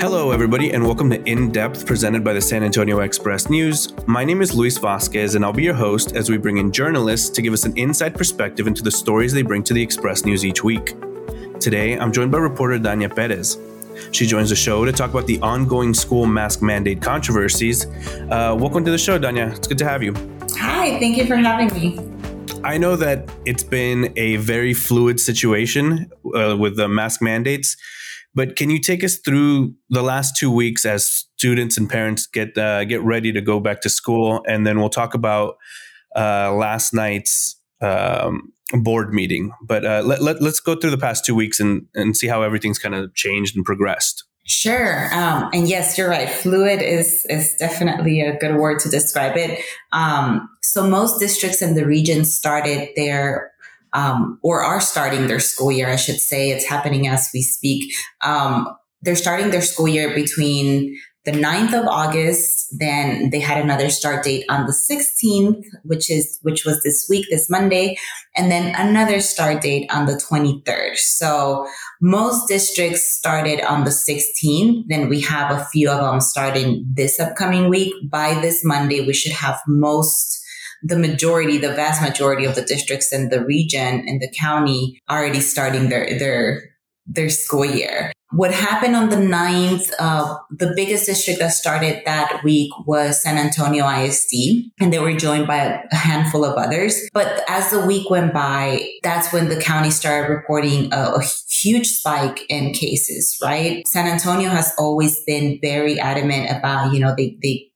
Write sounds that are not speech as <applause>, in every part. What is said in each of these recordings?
Hello, everybody, and welcome to In Depth presented by the San Antonio Express News. My name is Luis Vasquez, and I'll be your host as we bring in journalists to give us an inside perspective into the stories they bring to the Express News each week. Today, I'm joined by reporter Dania Perez. She joins the show to talk about the ongoing school mask mandate controversies. Uh, welcome to the show, Dania. It's good to have you. Hi, thank you for having me. I know that it's been a very fluid situation uh, with the mask mandates. But can you take us through the last two weeks as students and parents get uh, get ready to go back to school, and then we'll talk about uh, last night's um, board meeting. But uh, let, let, us go through the past two weeks and, and see how everything's kind of changed and progressed. Sure. Um, and yes, you're right. Fluid is, is definitely a good word to describe it. Um, so most districts in the region started their um, or are starting their school year, I should say. It's happening as we speak. Um, they're starting their school year between the 9th of August. Then they had another start date on the 16th, which is, which was this week, this Monday. And then another start date on the 23rd. So most districts started on the 16th. Then we have a few of them starting this upcoming week. By this Monday, we should have most the majority, the vast majority of the districts in the region in the county already starting their their their school year. What happened on the 9th, uh, the biggest district that started that week was San Antonio ISD, and they were joined by a handful of others. But as the week went by, that's when the county started reporting a, a huge spike in cases, right? San Antonio has always been very adamant about, you know, they, they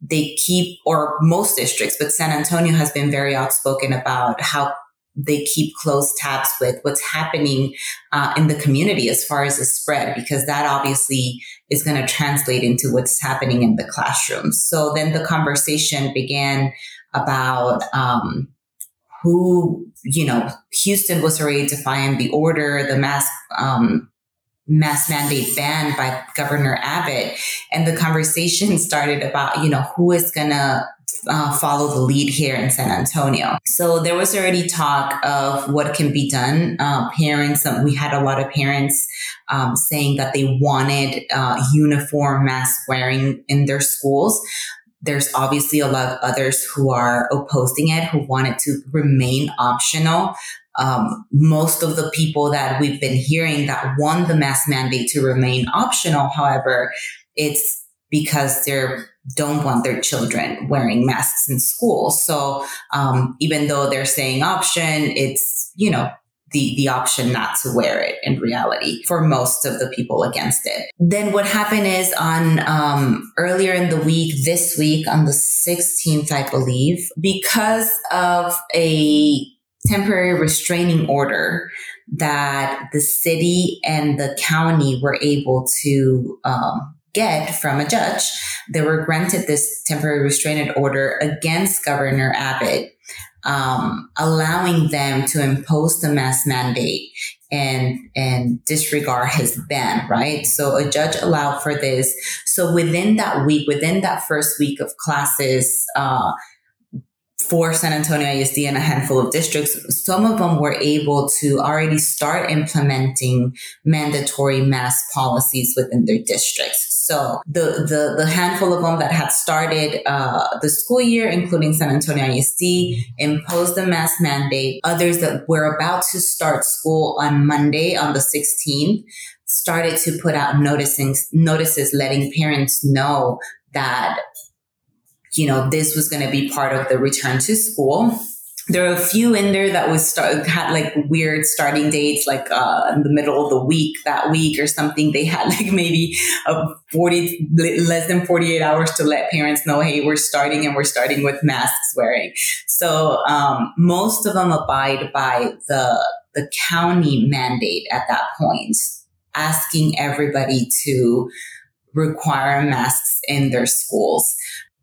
they keep, or most districts, but San Antonio has been very outspoken about how they keep close tabs with what's happening uh, in the community as far as the spread, because that obviously is going to translate into what's happening in the classroom. So then the conversation began about um, who, you know, Houston was already defying the order, the mask um, mass mandate ban by Governor Abbott. And the conversation started about, you know, who is going to uh, follow the lead here in San Antonio. So there was already talk of what can be done. Uh, parents, um, we had a lot of parents um, saying that they wanted uh, uniform mask wearing in their schools. There's obviously a lot of others who are opposing it, who want it to remain optional um, most of the people that we've been hearing that want the mask mandate to remain optional, however, it's because they don't want their children wearing masks in school. So um, even though they're saying option, it's you know the the option not to wear it in reality for most of the people against it. Then what happened is on um, earlier in the week, this week on the 16th, I believe, because of a temporary restraining order that the city and the county were able to um, get from a judge. They were granted this temporary restraining order against Governor Abbott, um, allowing them to impose the mask mandate and and disregard his ban, right? So a judge allowed for this. So within that week, within that first week of classes, uh, for San Antonio ISD and a handful of districts, some of them were able to already start implementing mandatory mask policies within their districts. So the the, the handful of them that had started uh, the school year, including San Antonio ISD, imposed the mask mandate. Others that were about to start school on Monday on the 16th started to put out noticing notices letting parents know that you know, this was going to be part of the return to school. There are a few in there that was start, had like weird starting dates, like uh, in the middle of the week that week or something. They had <laughs> like maybe a 40, less than 48 hours to let parents know, hey, we're starting and we're starting with masks wearing. So um, most of them abide by the the county mandate at that point, asking everybody to require masks in their schools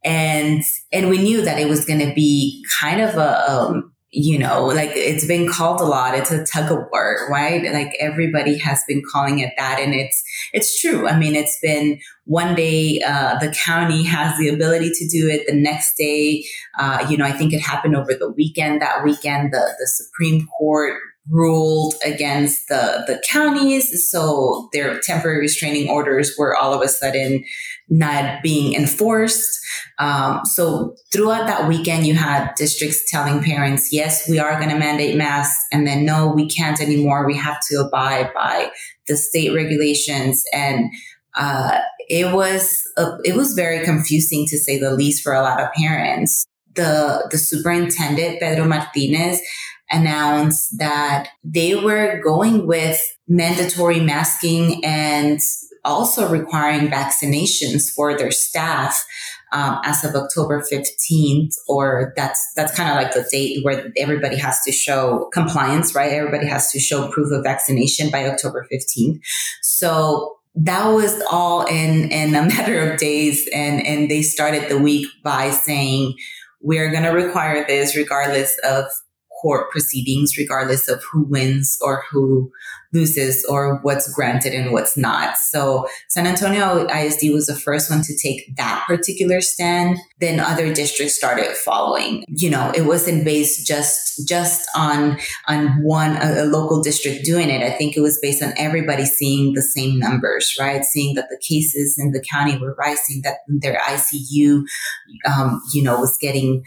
and and we knew that it was going to be kind of a um, you know like it's been called a lot. It's a tug of war right? Like everybody has been calling it that and it's it's true. I mean it's been one day uh, the county has the ability to do it. The next day uh, you know i think it happened over the weekend that weekend the, the supreme court ruled against the, the counties. So their temporary restraining orders were all of a sudden not being enforced. Um, so throughout that weekend, you had districts telling parents, yes, we are going to mandate masks. And then no, we can't anymore. We have to abide by the state regulations. And, uh, it was, uh, it was very confusing to say the least for a lot of parents. The, the superintendent, Pedro Martinez, announced that they were going with mandatory masking and also requiring vaccinations for their staff um, as of October 15th, or that's that's kind of like the date where everybody has to show compliance, right? Everybody has to show proof of vaccination by October 15th. So that was all in in a <laughs> matter of days, and and they started the week by saying we're going to require this regardless of court proceedings, regardless of who wins or who loses or what's granted and what's not. So San Antonio ISD was the first one to take that particular stand. Then other districts started following. You know, it wasn't based just just on on one a, a local district doing it. I think it was based on everybody seeing the same numbers, right? Seeing that the cases in the county were rising, that their ICU, um, you know, was getting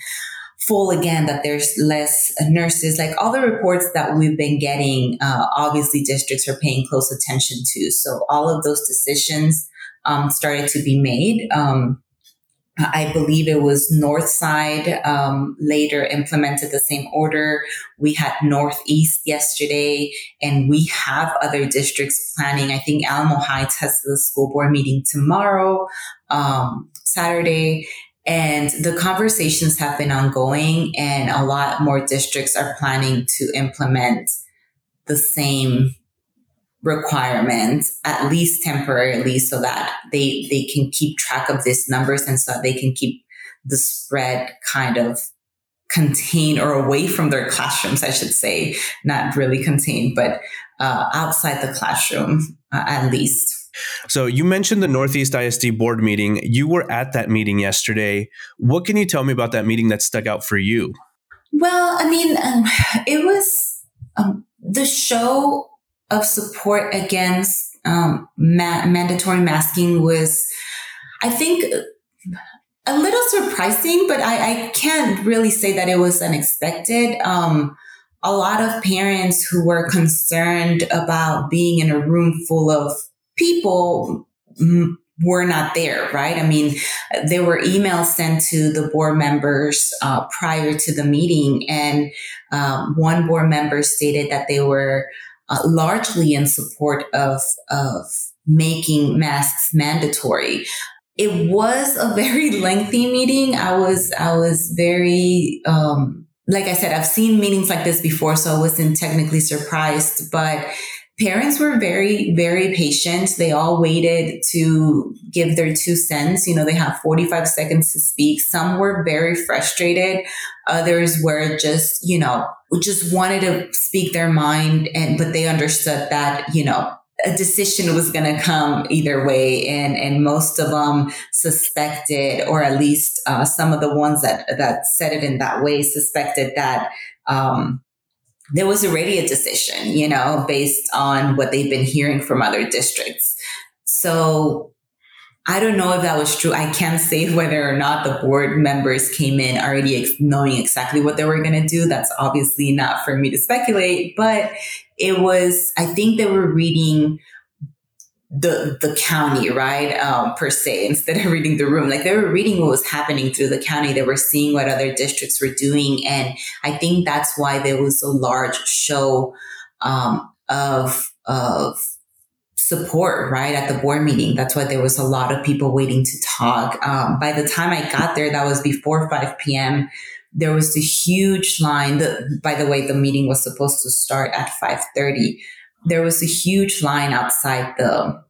full again that there's less nurses like all the reports that we've been getting uh, obviously districts are paying close attention to so all of those decisions um, started to be made um, I believe it was North Side um, later implemented the same order. We had Northeast yesterday, and we have other districts planning. I think Alamo Heights has the school board meeting tomorrow, um, Saturday, and the conversations have been ongoing, and a lot more districts are planning to implement the same requirements, at least temporarily, so that they, they can keep track of these numbers and so that they can keep the spread kind of contained or away from their classrooms, I should say, not really contained, but uh, outside the classroom uh, at least. So you mentioned the Northeast ISD board meeting. You were at that meeting yesterday. What can you tell me about that meeting that stuck out for you? Well, I mean, um, it was um, the show of support against um, ma- mandatory masking was, I think, a little surprising, but I, I, can't really say that it was unexpected. Um, a lot of parents who were concerned about being in a room full of people were not there, right? I mean, there were emails sent to the board members uh, prior to the meeting, and um, one board member stated that they were uh, largely in support of of making masks mandatory. It was a very <laughs> lengthy meeting. I was I was very um, like I said, I've seen meetings like this before, so I wasn't technically surprised, but parents were very, very patient. They all waited to give their two cents. You know, they have 45 seconds to speak. Some were very frustrated. Others were just, you know, just wanted to speak their mind and, but they understood that, you know, a decision was going to come either way and and most of them suspected or at least uh, some of the ones that that said it in that way suspected that um, there was already a decision, you know, based on what they've been hearing from other districts. So I don't know if that was true. I can't say <laughs> whether or not the board members came in already ex- knowing exactly what they were going to do. That's obviously not for me to speculate, but it was, I think they were reading the the county, right? Um, per se, instead of reading the room, like they were reading what was happening through the county. They were seeing what other districts were doing, and I think that's why there was a large show um, of of support right at the board meeting. That's why there was a lot of people waiting to talk. Um, by the time I got there, that was before five p.m. There was a huge line. The, by the way, the meeting was supposed to start at five thirty there was a huge line outside the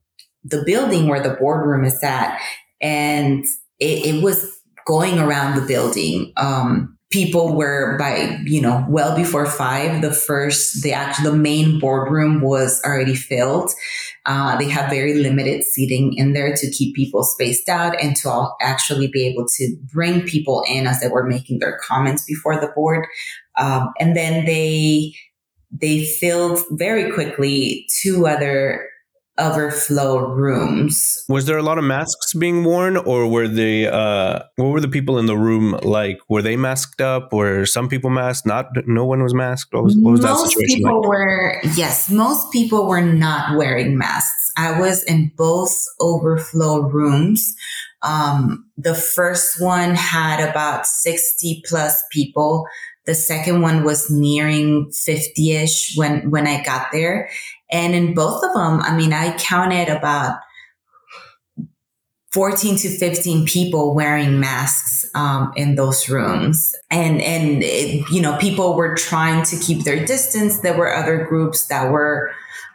the building where the boardroom is at, and it, it was going around the building. Um, people were by you know well before five the first the actual the main boardroom was already filled uh, they have very limited seating in there to keep people spaced out and to all actually be able to bring people in as they were making their comments before the board um, and then they they filled very quickly two other overflow rooms. Was there a lot of masks being worn, or were they? Uh, what were the people in the room like? Were they masked up? Were some people masked? Not, no one was masked. What was, what was most people like? were yes, most people were not wearing masks. I was in both overflow rooms. Um, the first one had about sixty plus people. The second one was nearing 50 ish when, when I got there. And in both of them, I mean, I counted about 14 to 15 people wearing masks um, in those rooms. And and it, you know people were trying to keep their distance. There were other groups that were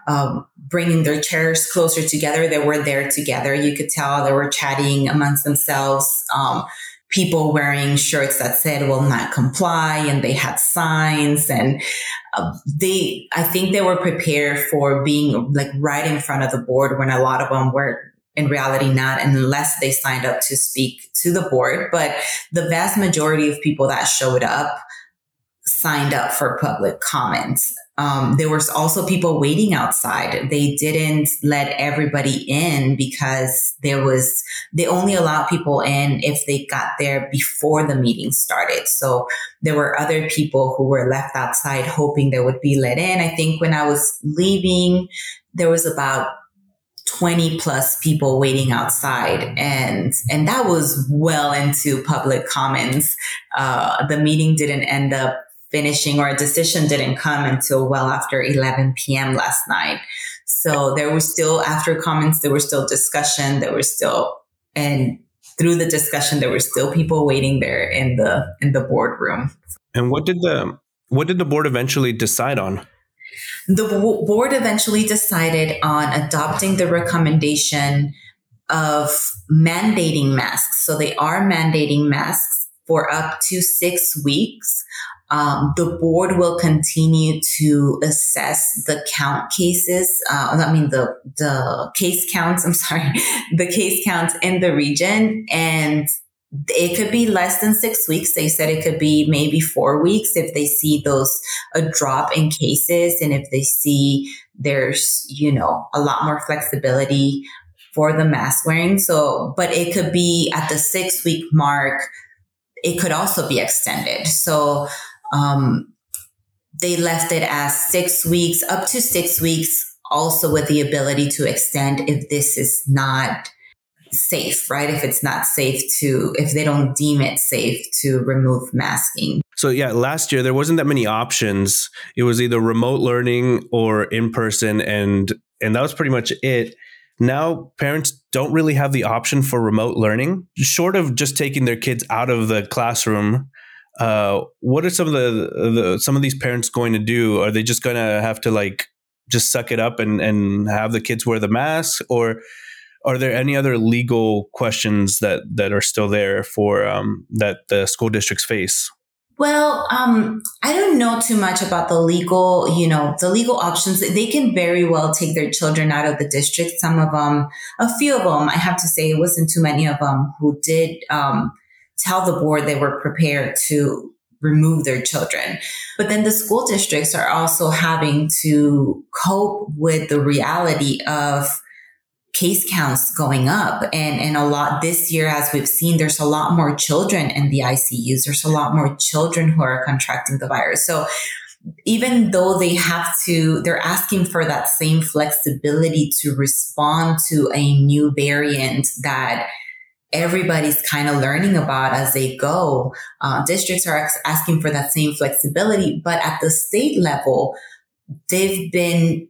um, bringing their chairs closer together. They were there together. You could tell they were chatting amongst themselves um, people wearing shirts that said will not comply and they had signs and uh, they i think they were prepared for being like right in front of the board when a lot of them were in reality not unless they signed up to speak to the board. But the vast majority of people that showed up signed up for public comments um, there was also people waiting outside. They didn't let everybody in because there was, they only allowed people in if they got there before the meeting started. So there were other people who were left outside hoping they would be let in. I think when I was leaving, there was about 20 plus people waiting outside and and that was well into public comments uh, the meeting didn't end up finishing or a decision didn't come until well after 11 p.m. last night. So there was still, after comments, there was still discussion. There was still, and through the discussion, there were still people waiting there in the, in the boardroom. And what did the, what did the board eventually decide on? The board eventually decided on adopting the recommendation of mandating masks. So they are mandating masks for up to six weeks. Um, the board will continue to assess the count cases. Uh, I mean the the case counts. <laughs> I'm sorry, the case counts in the region, and it could be less than six weeks. They said it could be maybe four weeks if they see those a drop in cases, and if they see there's you know a lot more flexibility for the mask wearing. So, but it could be at the six week mark. It could also be extended. So um, they left it as six weeks, up to six weeks, also with the ability to extend if this is not safe, right? If it's not safe to, if they don't deem it safe to remove masking. So yeah, last year there wasn't that many options. It was either remote learning or in person, and and that was pretty much it. Now parents don't really have the option for remote learning, short of just taking their kids out of the classroom uh, what are some of the, the some of these parents going to do? Are they just going to have to like just suck it up and and have the kids wear the mask, or are there any other legal questions that that are still there for um, that the school districts face? Well, um, I don't know too much about the legal, you know, the legal options. They can very well take their children out of the district. Some of them, a few of them, I have to say, it wasn't too many of them who did um, tell the board they were prepared to remove their children. But then the school districts are also having to cope with the reality of case counts going up. And and a lot this year as we've seen there's a lot more children in the ICUs there's a lot more children who are contracting the virus. So even though they have to they're asking for that same flexibility to respond to a new variant that everybody's kind of learning about as they go. Uh, districts are ex- asking for that same flexibility, but at the state level, they've been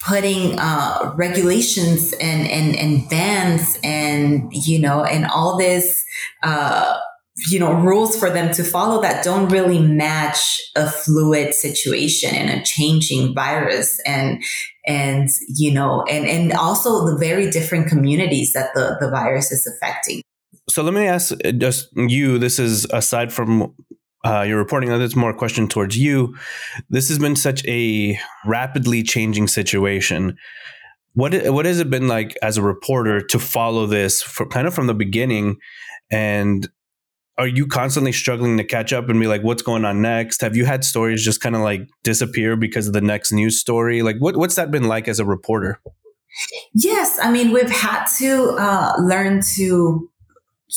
putting uh, regulations and, and, and bans and, you know, and all this, uh, you know, rules for them to follow that don't really match a fluid situation and a changing virus and, and, you know, and, and also the very different communities that the, the virus is affecting. So let me ask uh, just you, this is aside from uh, your reporting, this is more a question towards you. This has been such a rapidly changing situation. What, what has it been like as a reporter to follow this for kind of from the beginning and are you constantly struggling to catch up and be like, what's going on next? Have you had stories just kind of like disappear because of the next news story? Like, what, what's that been like as a reporter? Yes. I mean, we've had to uh, learn to,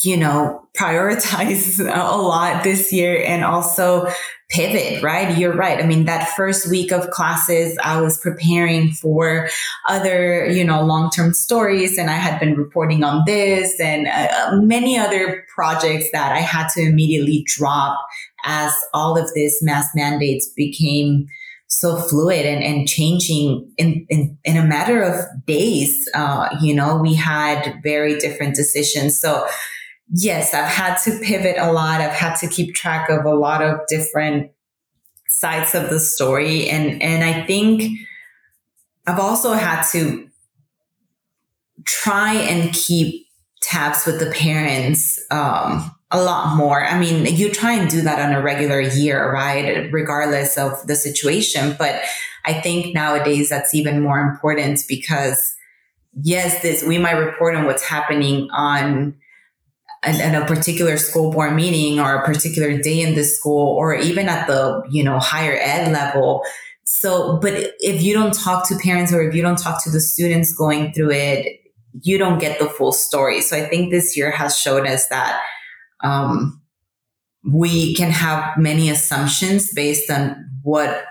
you know, prioritize <laughs> a lot this year and also pivot, right? You're right. I mean, that first week of classes, I was preparing for other, you know, long-term stories and I had been reporting on this and uh, many other projects that I had to immediately drop as all of these mask mandates became so fluid and, and changing in, in, in a matter of days. Uh, you know, we had very different decisions. So yes, I've had to pivot a lot. I've had to keep track of a lot of different sides of the story. And, and I think I've also had to try and keep tabs with the parents, um, a lot more. I mean, you try and do that on a regular year, right? Regardless of the situation. But I think nowadays that's even more important because yes, this, we might report on what's happening on at, a particular school board meeting or a particular day in the school or even at the, you know, higher ed level. So, but if you don't talk to parents or if you don't talk to the students going through it, you don't get the full story. So I think this year has shown us that, um, we can have many assumptions based on what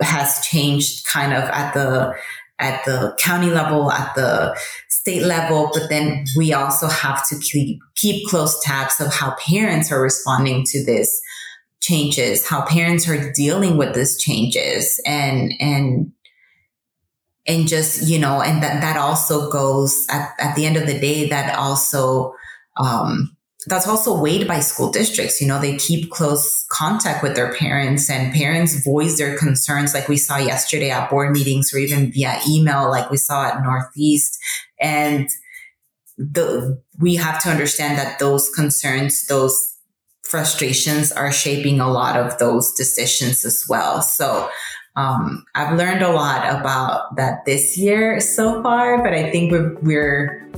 has changed kind of at the at the county level, at the state level, but then we also have to keep, keep close tabs of how parents are responding to this changes, how parents are dealing with these changes and, and, and just, you know, and that, that also goes at, at the end of the day, that also, um, that's also weighed by school districts. You know, they keep close contact with their parents and parents voice their concerns like we saw yesterday at board meetings or even via email, like we saw at Northeast. And the, we have to understand that those concerns, those frustrations are shaping a lot of those decisions as well. So, um, I've learned a lot about that this year so far, but I think we're, we're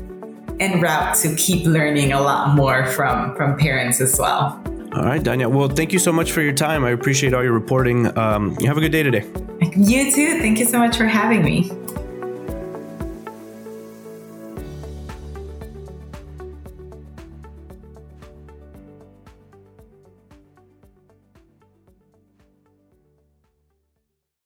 en route to keep learning a lot more from from parents as well. All right, Dania. Well, thank you so much for your time. I appreciate all your reporting. Um, you have a good day today. You too. Thank you so much for having me.